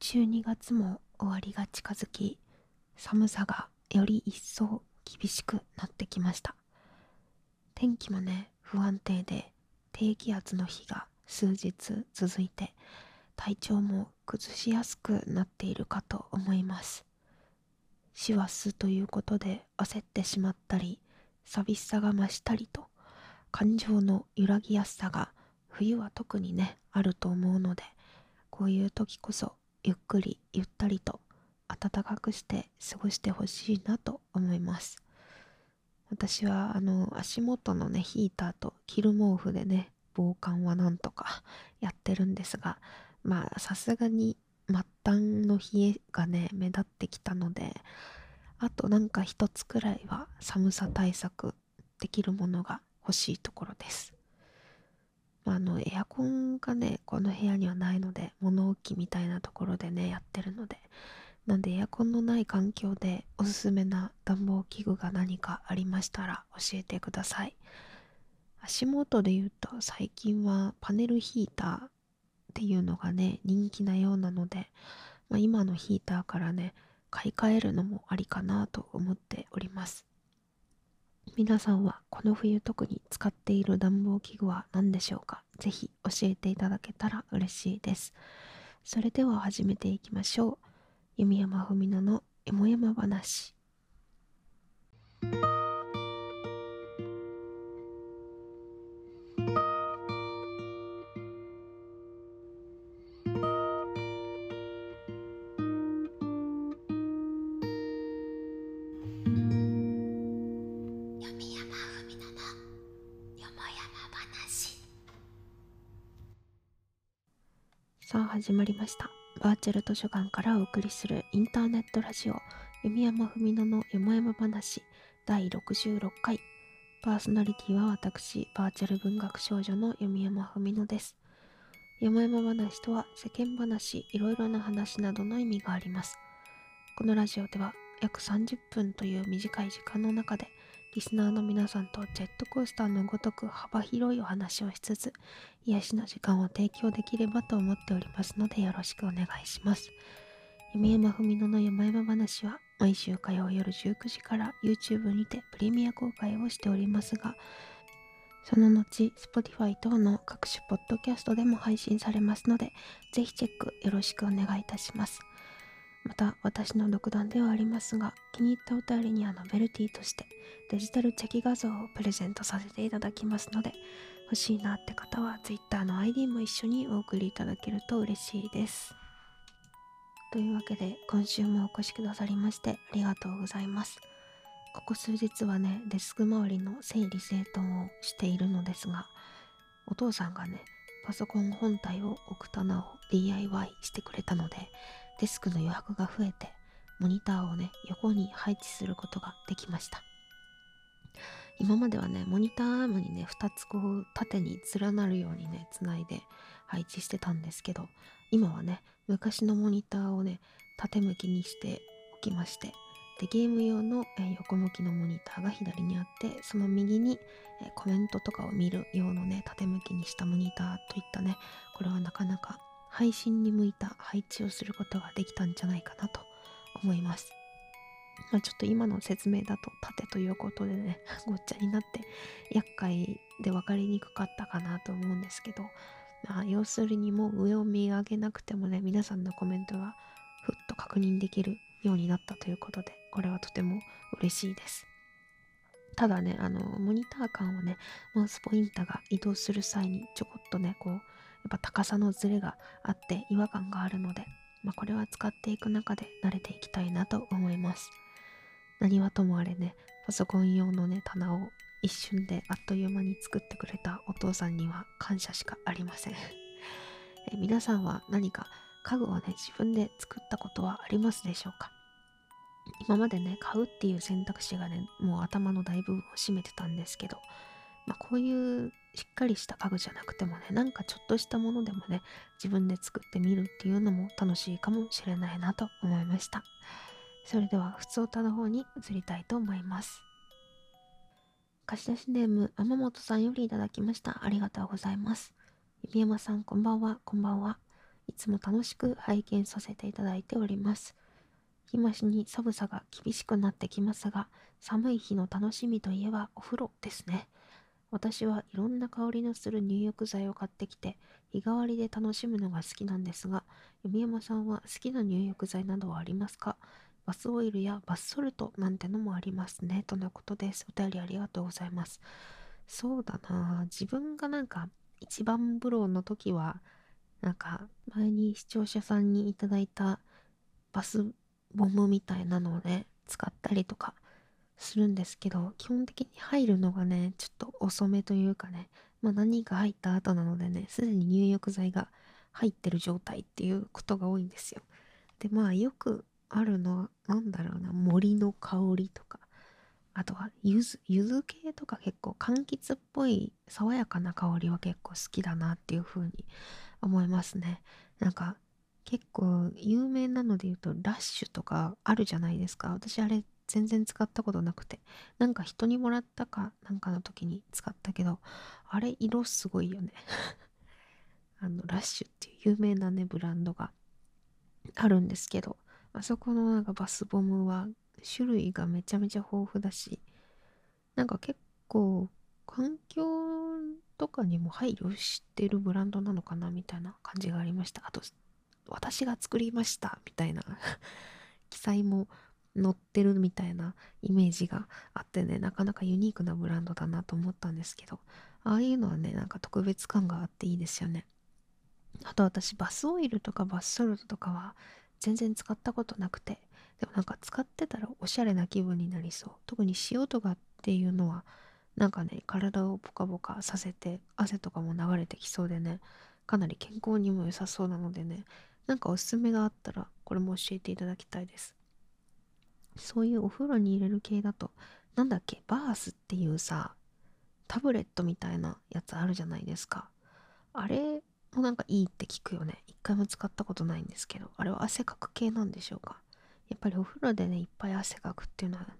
12月も終わりが近づき寒さがより一層厳しくなってきました。天気もね不安定で低気圧の日が数日続いて体調も崩しやすくなっているかと思います。師走ということで焦ってしまったり寂しさが増したりと感情の揺らぎやすさが冬は特にねあると思うのでこういう時こそゆっくりゆったりと暖かくして過ごしてほしいなと思います。私はあの足元のねヒーターと着る毛布でね防寒はなんとかやってるんですがまあさすがに末端の冷えがね目立ってきたのであとなんか一つくらいは寒さ対策できるものが欲しいところです。あのエアコンがねこの部屋にはないので物置みたいなところでねやってるので。なんでエアコンのない環境でおすすめな暖房器具が何かありましたら教えてください。足元で言うと最近はパネルヒーターっていうのがね人気なようなので、まあ、今のヒーターからね買い替えるのもありかなと思っております。皆さんはこの冬特に使っている暖房器具は何でしょうか？ぜひ教えていただけたら嬉しいです。それでは始めていきましょう。弓山文乃のよもやま話。始まりました。バーチャル図書館からお送りするインターネットラジオ弓山文乃のよもやま話第66回。パーソナリティは私バーチャル文学少女の弓山文乃です。よもやま話とは世間話いろいろな話などの意味があります。このラジオでは約30分という短い時間の中でリスナーの皆さんとジェットコースターのごとく幅広いお話をしつつ癒しの時間を提供できればと思っておりますのでよろしくお願いします。夢山文乃の山々話は毎週火曜夜19時から YouTube にてプレミア公開をしておりますがその後 Spotify 等の各種ポッドキャストでも配信されますのでぜひチェックよろしくお願いいたします。また私の独断ではありますが気に入ったお便りにはノベルティとしてデジタルチェキ画像をプレゼントさせていただきますので欲しいなって方は Twitter の ID も一緒にお送りいただけると嬉しいです。というわけで今週もお越しくださりましてありがとうございます。ここ数日はねデスク周りの整理整頓をしているのですがお父さんがねパソコン本体を置く棚を DIY してくれたのでデスクの余白が増えてモニターをね横に配置することができました。今まではねモニターアームにね2つこう縦に連なるようにねつないで配置してたんですけど今はね昔のモニターをね縦向きにしておきましてでゲーム用の、横向きのモニターが左にあってその右に、コメントとかを見る用のね縦向きにしたモニターといったねこれはなかなか配信に向いた配置をすることができたんじゃないかなと思います。まあ、ちょっと今の説明だと縦ということでね ごっちゃになって厄介で分かりにくかったかなと思うんですけど、まあ、要するにもう上を見上げなくてもね皆さんのコメントがふっと確認できるようになったということでこれはとても嬉しいですただねあのモニター間をねマウスポインターが移動する際にちょこっとねこうっぱ高さのズレがあって違和感があるので、まあ、これは使っていく中で慣れていきたいなと思います。何はともあれね、パソコン用のね、棚を一瞬であっという間に作ってくれたお父さんには感謝しかありません。え皆さんは何か家具をね、自分で作ったことはありますでしょうか？今までね、買うっていう選択肢がね、もう頭の大部分を占めてたんですけど、まあ、こういうしっかりした家具じゃなくてもねなんかちょっとしたものでもね自分で作ってみるっていうのも楽しいかもしれないなと思いました。それでは普通歌の方に移りたいと思います。貸し出しネーム天本さんよりいただきました。ありがとうございます。指山さんこんばんは。こんばんは。いつも楽しく拝見させていただいております。日増しに寒さが厳しくなってきますが、寒い日の楽しみといえばお風呂ですね。私はいろんな香りのする入浴剤を買ってきて、日替わりで楽しむのが好きなんですが、弓山さんは好きな入浴剤などはありますか？バスオイルやバスソルトなんてのもありますね。とのことです。お便りありがとうございます。そうだな自分がなんか一番風呂の時は、なんか前に視聴者さんにいただいたバスボムみたいなのをね、使ったりとかするんですけど、基本的に入るのがね、ちょっと遅めというかね、まあ何か入った後なのでね、すでに入浴剤が入ってる状態っていうことが多いんですよ。で、まあよくあるのは、なんだろうな、森の香りとか、あとは柚子、柚子系とか結構柑橘っぽい爽やかな香りは結構好きだなっていう風に思いますね。なんか結構有名なので言うとラッシュとかあるじゃないですか。私あれ全然使ったことなくて。なんか人にもらったかなんかの時に使ったけど、あれ色すごいよね。あの、ラッシュっていう有名なね、ブランドがあるんですけど、あそこのなんかバスボムは種類がめちゃめちゃ豊富だし、なんか結構環境とかにも配慮してるブランドなのかなみたいな感じがありました。あと、私が作りましたみたいな 記載も載ってるみたいなイメージがあってね、なかなかユニークなブランドだなと思ったんですけど、ああいうのはね、なんか特別感があっていいですよね。あと私、バスオイルとかバスソルトとかは全然使ったことなくて、でもなんか使ってたらおしゃれな気分になりそう。特に塩とかっていうのは、なんかね、体をポカポカさせて、汗とかも流れてきそうでね、かなり健康にも良さそうなのでね、なんかおすすめがあったら、これも教えていただきたいです。そういうお風呂に入れる系だと、なんだっけ、バースっていうさ、タブレットみたいなやつあるじゃないですか。あれもなんかいいって聞くよね。一回も使ったことないんですけど、あれは汗かく系なんでしょうか。やっぱりお風呂でね、いっぱい汗かくっていうのはね、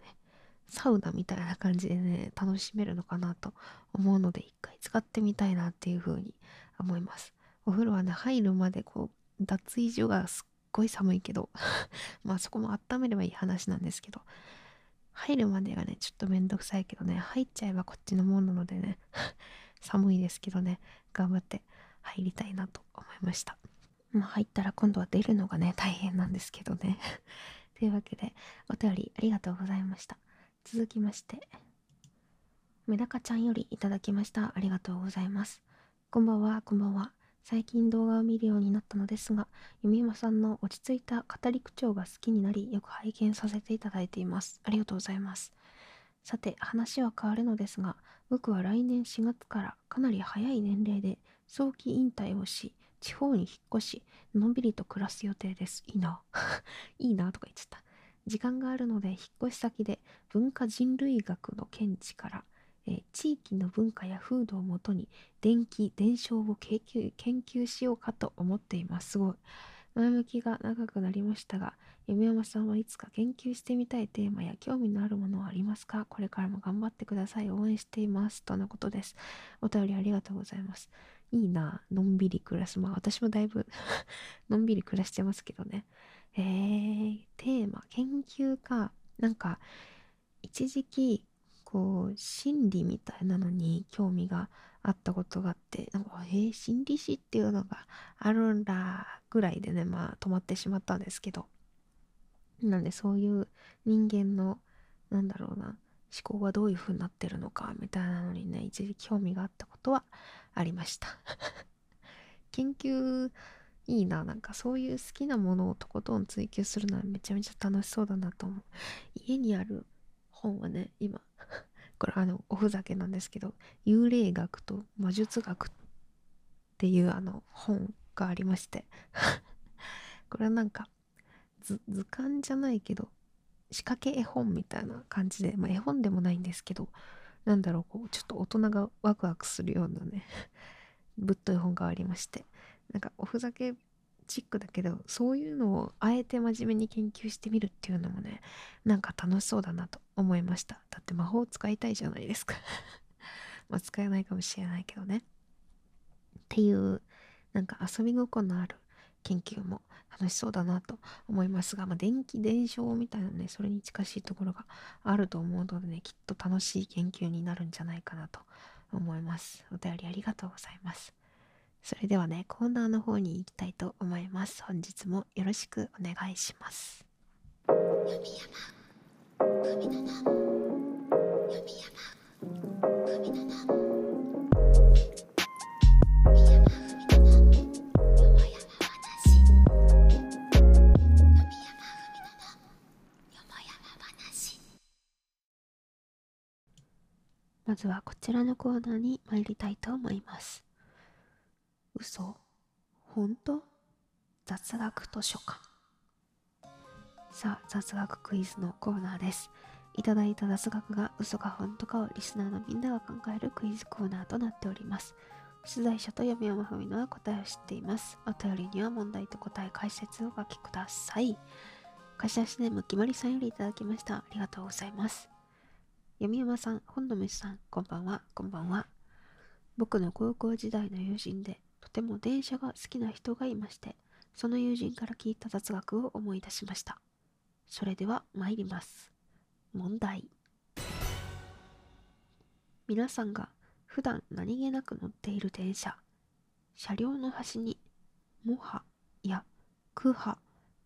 サウナみたいな感じでね、楽しめるのかなと思うので、一回使ってみたいなっていう風に思います。お風呂はね、入るまでこう、脱衣所がすっごい寒いけど まあそこも温めればいい話なんですけど、入るまでがね、ちょっとめんどくさいけどね、入っちゃえばこっちのもんなのでね、寒いですけどね、頑張って入りたいなと思いました。まあ、入ったら今度は出るのがね、大変なんですけどね。というわけで、お便りありがとうございました。続きまして、メダカちゃんよりいただきました。ありがとうございます。こんばんは、こんばんは。最近動画を見るようになったのですが、弓山さんの落ち着いた語り口調が好きになり、よく拝見させていただいています。ありがとうございます。さて、話は変わるのですが、僕は来年4月からかなり早い年齢で早期引退をし、地方に引っ越し、のんびりと暮らす予定です。いいな。いいなとか言っちゃった。時間があるので、引っ越し先で文化人類学の見地から、え、地域の文化や風土をもとに電気、伝承を研究研究しようかと思っています。すごい。前向きが長くなりましたが、夢山さんはいつか研究してみたいテーマや興味のあるものはありますか？これからも頑張ってください。応援しています。とのことです。お便りありがとうございます。いいな、のんびり暮らす。まあ私もだいぶ のんびり暮らしてますけどね。えー、テーマ、研究か。なんか、一時期、こう、心理みたいなのに興味があったことがあって、なんか、えー、心理師っていうのがあるんだ、ぐらいでね、まあ止まってしまったんですけど。なんでそういう人間の、なんだろうな、思考がどういう風になってるのか、みたいなのにね、一時興味があったことはありました 研究いいななんかそういう好きなものをとことん追求するのはめちゃめちゃ楽しそうだなと思う家にある本はね今 これあのおふざけなんですけど幽霊学と魔術学っていうあの本がありまして これはなんか図鑑じゃないけど仕掛け絵本みたいな感じで、まあ、絵本でもないんですけどなんだろう、こう、ちょっと大人がワクワクするようなね ぶっとい本がありまして、なんかおふざけチックだけど、そういうのをあえて真面目に研究してみるっていうのもね、なんか楽しそうだなと思いました。だって魔法使いたいじゃないですか まあ使えないかもしれないけどね。っていう、なんか遊び心のある研究も楽しそうだなと思いますが、まあ、電気伝承みたいなね、それに近しいところがあると思うのでね、きっと楽しい研究になるんじゃないかなと思います。お便りありがとうございます。それではね、コーナーの方に行きたいと思います。本日もよろしくお願いします。まずはこちらのコーナーに参りたいと思います。嘘？本当？雑学図書館。さあ、雑学クイズのコーナーです。いただいた雑学が嘘か本当かをリスナーのみんなが考えるクイズコーナーとなっております。出題者と読山文のは答えを知っています。お便りには問題と答え解説をお書きください。貸し出しネームきまりさんよりいただきました。ありがとうございます。闇山さん、本の虫さん、こんばんは、こんばんは。僕の高校時代の友人で、とても電車が好きな人がいまして、その友人から聞いた雑学を思い出しました。それでは参ります。問題。皆さんが普段何気なく乗っている電車、車両の端に、モハやクハ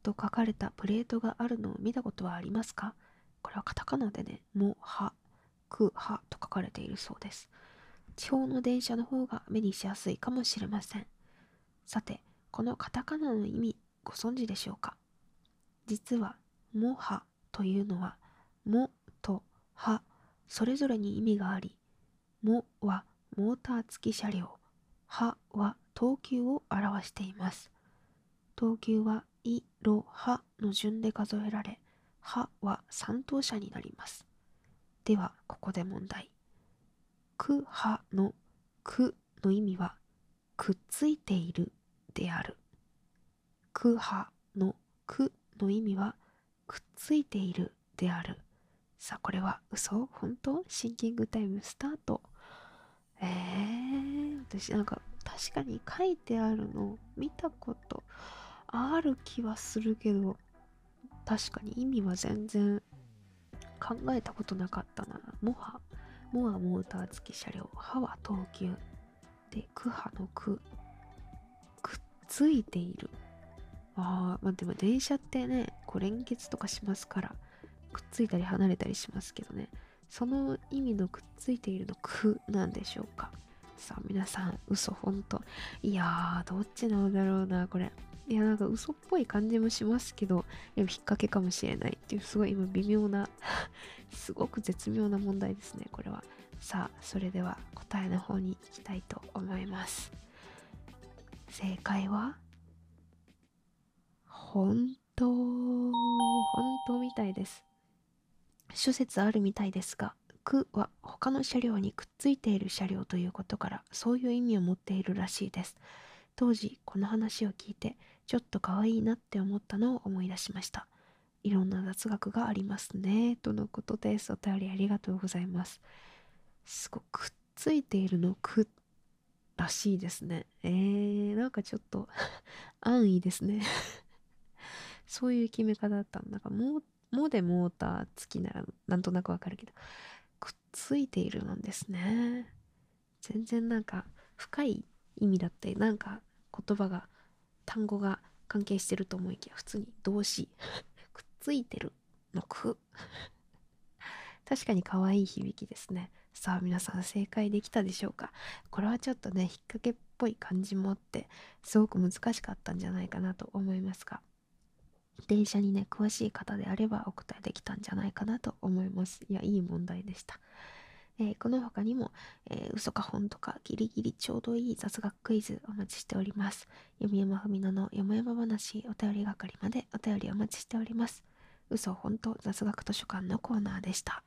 と書かれたプレートがあるのを見たことはありますか？これはカタカナでね、モハくはと書かれているそうです。地方の電車の方が目にしやすいかもしれません。さて、このカタカナの意味ご存知でしょうか実は、モハというのは、モとハそれぞれに意味があり、モはモーター付き車両、ハは等級を表しています。等級はイ、ロ、ハの順で数えられ、ハは3等車になります。では、ここで問題。くはのくの意味は、くっついているである。くはのくの意味は、くっついているである。さあ、これは嘘？本当？シンキングタイムスタート？えー、私なんか確かに書いてあるの見たことある気はするけど、確かに意味は全然考えたことなかったな。モハ。モはモーター付き車両。ハは等級。で、クハのク。くっついている。ああ、まあでも電車ってね、こう連結とかしますから、くっついたり離れたりしますけどね。その意味のくっついているのくなんでしょうか。さあ皆さん、嘘ほんと。いやー、どっちなんだろうな、これ。いや、なんか嘘っぽい感じもしますけど、でも引っ掛けかもしれないっていう、すごい今微妙な すごく絶妙な問題ですね、これは。さあ、それでは答えの方に行きたいと思います。正解は、本当、本当みたいです。諸説あるみたいですが、くは他の車両にくっついている車両ということから、そういう意味を持っているらしいです。当時、この話を聞いて、ちょっと可愛いなって思ったのを思い出しました。いろんな雑学がありますね。とのことです。お便りありがとうございます。すごくくっついているのくらしいですね。えー、なんかちょっと 安易ですね そういう決め方だったんだか、も、もでモーター付きならなんとなくわかるけど、くっついているなんですね。全然なんか深い意味だったり、なんか言葉が単語が関係してると思いきや普通に動詞 くっついてるのく。確かに可愛い響きですね。さあ皆さん正解できたでしょうか？これはちょっとね引っ掛けっぽい感じもあってすごく難しかったんじゃないかなと思いますが電車にね詳しい方であればお答えできたんじゃないかなと思います。いやいい問題でした。えー、この他にも、えー、嘘か本とかギリギリちょうどいい雑学クイズお待ちしております。読山文乃のよもやま話お便り係までお便りお待ちしております。嘘本当雑学図書館のコーナーでした。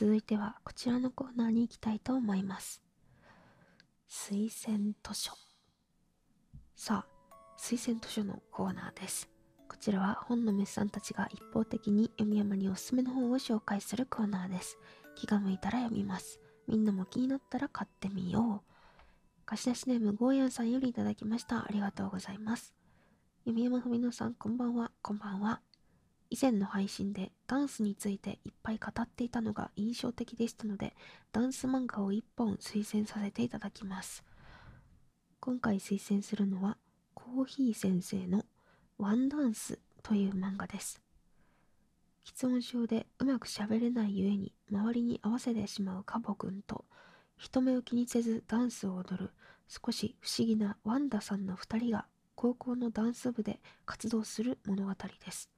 続いてはこちらのコーナーに行きたいと思います。推薦図書。さあ推薦図書のコーナーです。こちらは本のメスさんたちが一方的に読み山におすすめの本を紹介するコーナーです。気が向いたら読みます。みんなも気になったら買ってみよう。貸し出しネームゴーヤンさんよりいただきました。ありがとうございます。弓山文乃さんこんばんは。こんばんは。以前の配信でダンスについていっぱい語っていたのが印象的でしたのでダンス漫画を1本推薦させていただきます。今回推薦するのはコーヒー先生のワンダンスという漫画です。喫音症でうまく喋れないゆえに周りに合わせてしまうカボ君と人目を気にせずダンスを踊る少し不思議なワンダさんの2人が高校のダンス部で活動する物語です。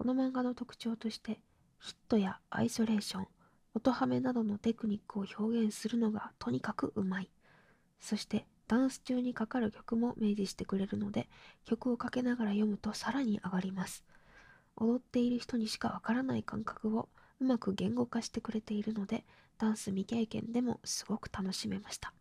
この漫画の特徴としてヒットやアイソレーション音ハメなどのテクニックを表現するのがとにかくうまい。そしてダンス中にかかる曲も明示してくれるので曲をかけながら読むとさらに上がります。踊っている人にしかわからない感覚をうまく言語化してくれているのでダンス未経験でもすごく楽しめました。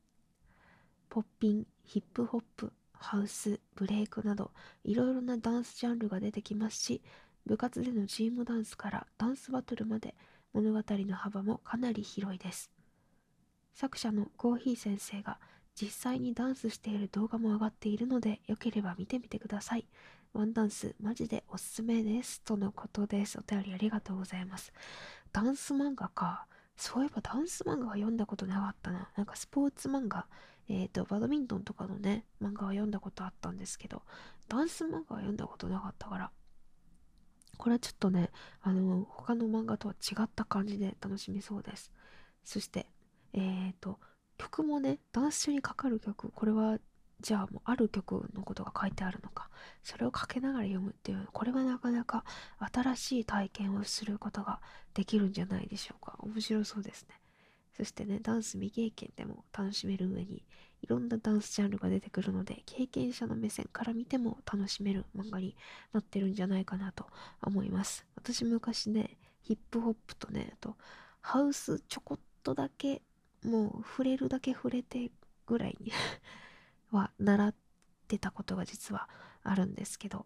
ポッピンヒップホップハウスブレイクなどいろいろなダンスジャンルが出てきますし部活でのチームダンスからダンスバトルまで物語の幅もかなり広いです。作者のコーヒー先生が実際にダンスしている動画も上がっているのでよければ見てみてください。ワンダンスマジでおすすめですとのことです。お便りありがとうございます。ダンス漫画か。そういえばダンス漫画は読んだことなかったな。なんかスポーツ漫画。えっ、ー、とバドミントンとかのね漫画は読んだことあったんですけどダンス漫画は読んだことなかったからこれはちょっとね、あの、他の漫画とは違った感じで楽しめそうです。そして、えっ、ー、と、曲もね、ダンス中にかかる曲、これは、じゃあもうある曲のことが書いてあるのか、それをかけながら読むっていう、これはなかなか新しい体験をすることができるんじゃないでしょうか。面白そうですね。そしてね、ダンス未経験でも楽しめる上に、いろんなダンスジャンルが出てくるので、経験者の目線から見ても楽しめる漫画になってるんじゃないかなと思います。私昔ね、ヒップホップとね、あと、ハウスちょこっとだけ、もう触れるだけ触れてぐらいに は習ってたことが実はあるんですけど、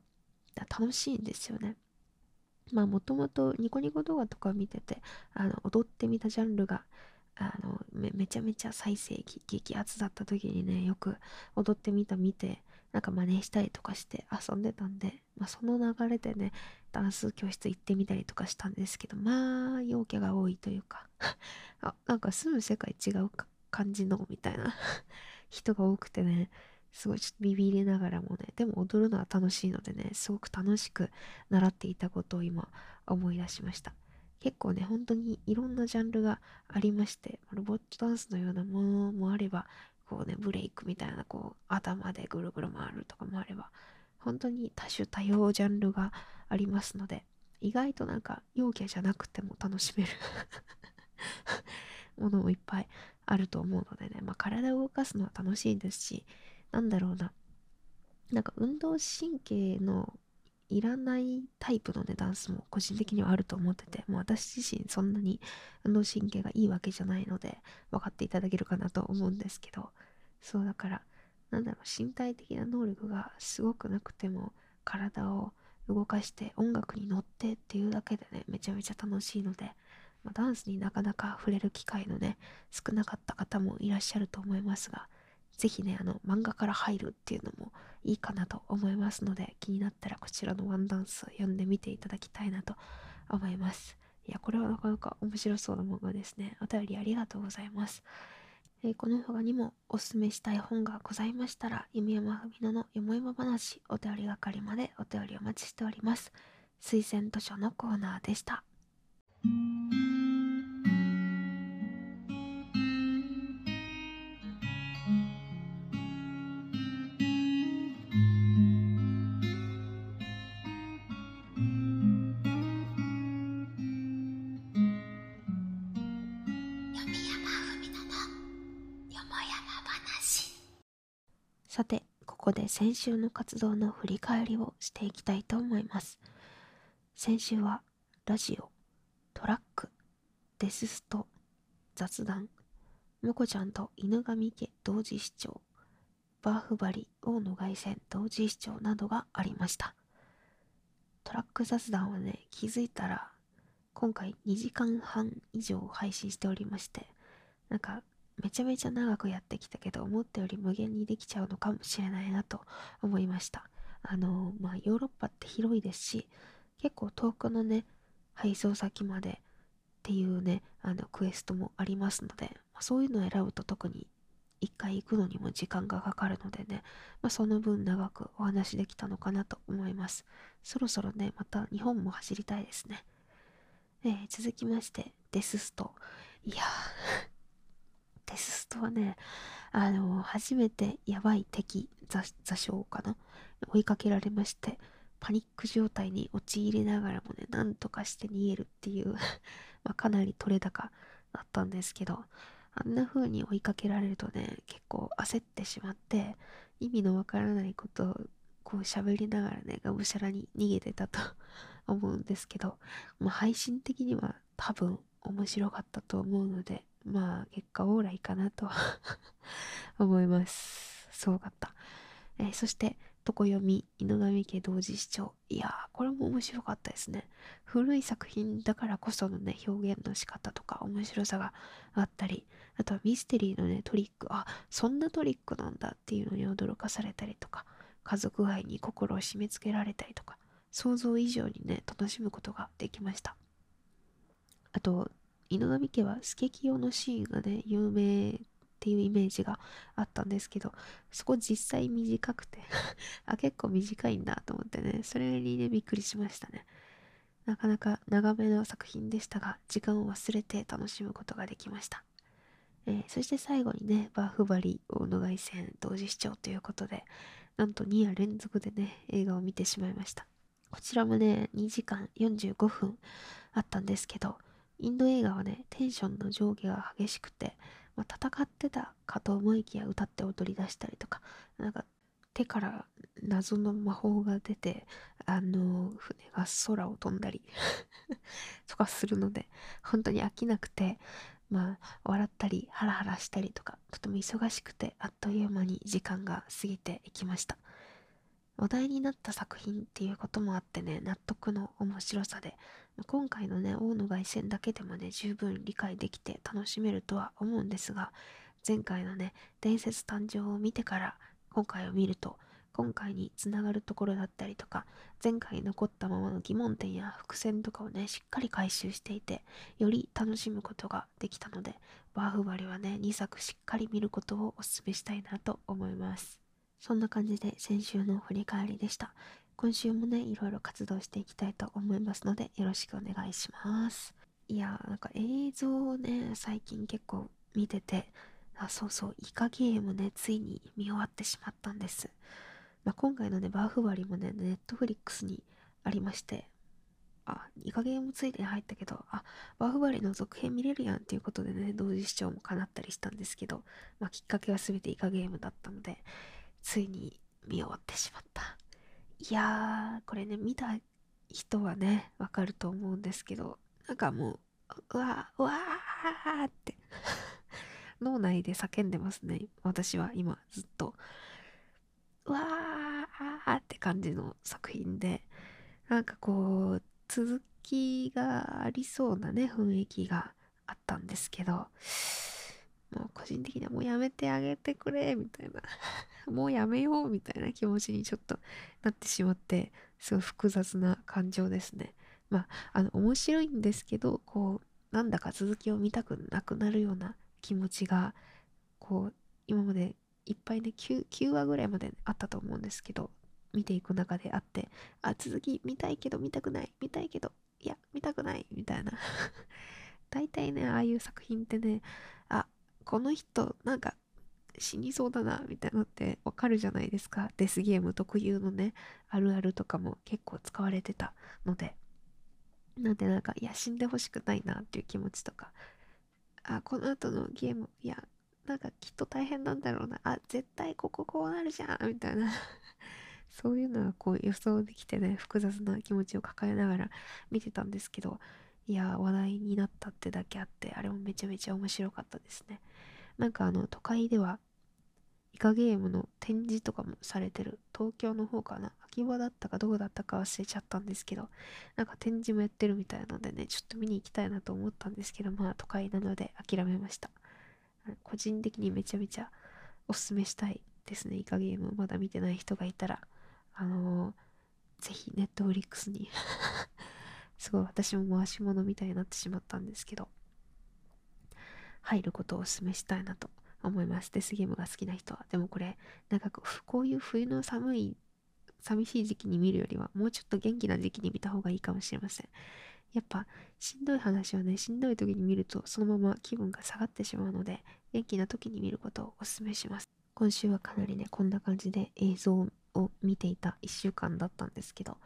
楽しいんですよね。まあもともとニコニコ動画とか見てて、あの、踊ってみたジャンルがあのめめちゃめちゃ再生激アツだった時にねよく踊ってみた見てなんか真似したりとかして遊んでたんで、まあ、その流れでねダンス教室行ってみたりとかしたんですけどまあ陽キャが多いというか あなんか住む世界違う感じのみたいな 人が多くてねすごいちょっとビビりながらもねでも踊るのは楽しいのでねすごく楽しく習っていたことを今思い出しました。結構ね、本当にいろんなジャンルがありまして、ロボットダンスのようなものもあれば、こうね、ブレイクみたいな、こう、頭でぐるぐる回るとかもあれば、本当に多種多様ジャンルがありますので、意外となんか、陽キャじゃなくても楽しめる ものもいっぱいあると思うのでね、まあ、体を動かすのは楽しいですし、なんだろうな、なんか運動神経のいらないタイプのね、ダンスも個人的にはあると思ってて、もう私自身そんなに運動神経がいいわけじゃないので、分かっていただけるかなと思うんですけど、そうだから、なんだろう、身体的な能力がすごくなくても、体を動かして音楽に乗ってっていうだけでね、めちゃめちゃ楽しいので、まあ、ダンスになかなか触れる機会のね、少なかった方もいらっしゃると思いますが、ぜひね、あの、漫画から入るっていうのもいいかなと思いますので、気になったらこちらのワンダンス読んでみていただきたいなと思います。いや、これはなかなか面白そうな漫画ですね。お便りありがとうございます。えー、この他にもおすすめしたい本がございましたら、弓山文乃のよもやま話、お便り係までお便りお待ちしております。推薦図書のコーナーでした。さて、ここで先週の活動の振り返りをしていきたいと思います。先週は、ラジオ、トラック、デススト、雑談、むこちゃんと犬神家同時視聴、バーフバリ大野凱旋同時視聴などがありました。トラック雑談はね、気づいたら今回2時間半以上配信しておりまして、なんかめちゃめちゃ長くやってきたけど、思ったより無限にできちゃうのかもしれないなと思いました。あの、まあ、ヨーロッパって広いですし、結構遠くのね、配送先までっていうね、あの、クエストもありますので、まあ、そういうのを選ぶと特に一回行くのにも時間がかかるのでね、まあ、その分長くお話できたのかなと思います。そろそろね、また日本も走りたいですね。えー、続きまして、デススト。いやーデスストはね、あの、初めてやばい敵、座礁かな追いかけられまして、パニック状態に陥りながらもね、なんとかして逃げるっていう まあ、かなり取れ高だったんですけど、あんな風に追いかけられるとね、結構焦ってしまって、意味のわからないことをこう喋りながらね、がむしゃらに逃げてたと 思うんですけど、まあ、配信的には多分面白かったと思うので、まあ結果オーライかなと 思います。すごかった。えー、そして、床読み、犬神家同時視聴。いやー、これも面白かったですね。古い作品だからこそのね、表現の仕方とか面白さがあったり、あとはミステリーのね、トリック、あ、そんなトリックなんだっていうのに驚かされたりとか、家族愛に心を締め付けられたりとか、想像以上にね、楽しむことができました。あと、犬神家はスケキヨのシーンがね、有名っていうイメージがあったんですけど、そこ実際短くて あ、結構短いんだと思ってね、それにね、びっくりしましたね。なかなか長めの作品でしたが、時間を忘れて楽しむことができました。えー、そして最後にね、バーフバリ大野外線同時視聴ということで、なんと2夜連続でね、映画を見てしまいました。こちらもね、2時間45分あったんですけど、インド映画はね、テンションの上下が激しくて、まあ、戦ってたかと思いきや歌って踊り出したりとか、なんか手から謎の魔法が出て、あの、船が空を飛んだり とかするので、本当に飽きなくて、まあ、笑ったり、ハラハラしたりとか、とても忙しくて、あっという間に時間が過ぎていきました。話題になった作品っていうこともあってね、納得の面白さで、今回のね、大野凱旋だけでもね、十分理解できて楽しめるとは思うんですが、前回のね、伝説誕生を見てから今回を見ると、今回につながるところだったりとか、前回残ったままの疑問点や伏線とかをね、しっかり回収していて、より楽しむことができたので、バーフバリはね、2作しっかり見ることをお勧めしたいなと思います。そんな感じで先週の振り返りでした。今週もね、いろいろ活動していきたいと思いますので、よろしくお願いします。いや、なんか映像をね、最近結構見てて、あ、そうそう、イカゲームね、ついに見終わってしまったんです。まあ、今回のね、バーフバリもね、ネットフリックスにありまして、あ、イカゲームついでに入ったけど、あ、バーフバリの続編見れるやんっていうことでね、同時視聴も叶ったりしたんですけど、まあ、きっかけは全てイカゲームだったので、ついに見終わってしまった。いやー、これね、見た人はね、わかると思うんですけど、なんかもう、うわー、うわーって 脳内で叫んでますね。私は今ずっと。うわーって感じの作品で、なんかこう、続きがありそうなね、雰囲気があったんですけど、もう個人的にはもうやめてあげてくれ、みたいな もうやめよう、みたいな気持ちにちょっとなってしまって、すごい複雑な感情ですね。まあ、あの、面白いんですけど、こう、なんだか続きを見たくなくなるような気持ちが、こう、今までいっぱいね9、9話ぐらいまであったと思うんですけど、見ていく中であって、あ、続き見たいけど見たくない、見たいけど、いや、見たくない、みたいな。大体ね、ああいう作品ってね、あ、この人、なんか、死にそうだな、みたいなのってわかるじゃないですか。デスゲーム特有のね、あるあるとかも結構使われてたので。なんでなんか、いや、死んでほしくないなっていう気持ちとか、あ、この後のゲーム、いや、なんかきっと大変なんだろうな。あ、絶対こここうなるじゃんみたいな そういうのはこう予想できてね、複雑な気持ちを抱えながら見てたんですけど、いや、話題になったってだけあって、あれもめちゃめちゃ面白かったですね。なんかあの都会ではイカゲームの展示とかもされてる東京の方かな？秋葉だったかどこだったか忘れちゃったんですけどなんか展示もやってるみたいなのでねちょっと見に行きたいなと思ったんですけどまあ都会なので諦めました。個人的にめちゃめちゃおすすめしたいですねイカゲーム。まだ見てない人がいたら。あのー、ぜひネットフリックスに すごい私も回し物みたいになってしまったんですけど。入ることをお勧めしたいなと思います。デスゲームが好きな人は。でもこれ、なんかこういう冬の寒い、寂しい時期に見るよりは、もうちょっと元気な時期に見た方がいいかもしれません。やっぱ、しんどい話はね、しんどい時に見ると、そのまま気分が下がってしまうので、元気な時に見ることをお勧めします。今週はかなりね、こんな感じで映像を見ていた1週間だったんですけど、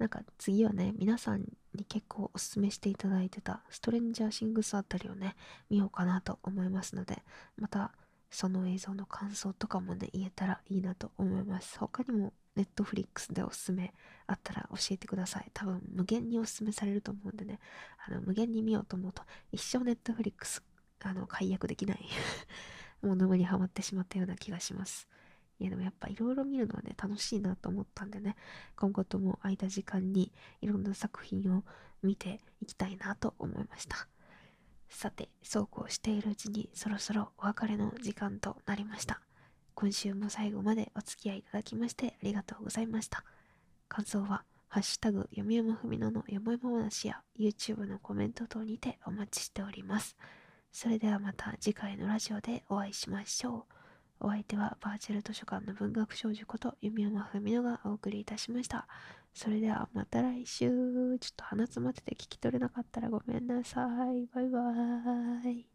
なんか次はね、皆さんに結構おすすめしていただいてたストレンジャーシングスあたりをね、見ようかなと思いますので、またその映像の感想とかもね、言えたらいいなと思います。他にもネットフリックスでおすすめあったら教えてください。多分無限におすすめされると思うんでね、あの無限に見ようと思うと一生ネットフリックスあの解約できない もう沼にはまってしまったような気がします。いやでもやっぱいろいろ見るのはね、楽しいなと思ったんでね、今後とも空いた時間にいろんな作品を見ていきたいなと思いました。さて、そうこうしているうちにそろそろお別れの時間となりました。今週も最後までお付き合いいただきましてありがとうございました。感想は、ハッシュタグ、読み読むふみののよもよも話や YouTube のコメント等にてお待ちしております。それではまた次回のラジオでお会いしましょう。お相手はバーチャル図書館の文学少女こと弓山文乃がお送りいたしました。それではまた来週。ちょっと鼻詰まってて聞き取れなかったらごめんなさい。バイバーイ。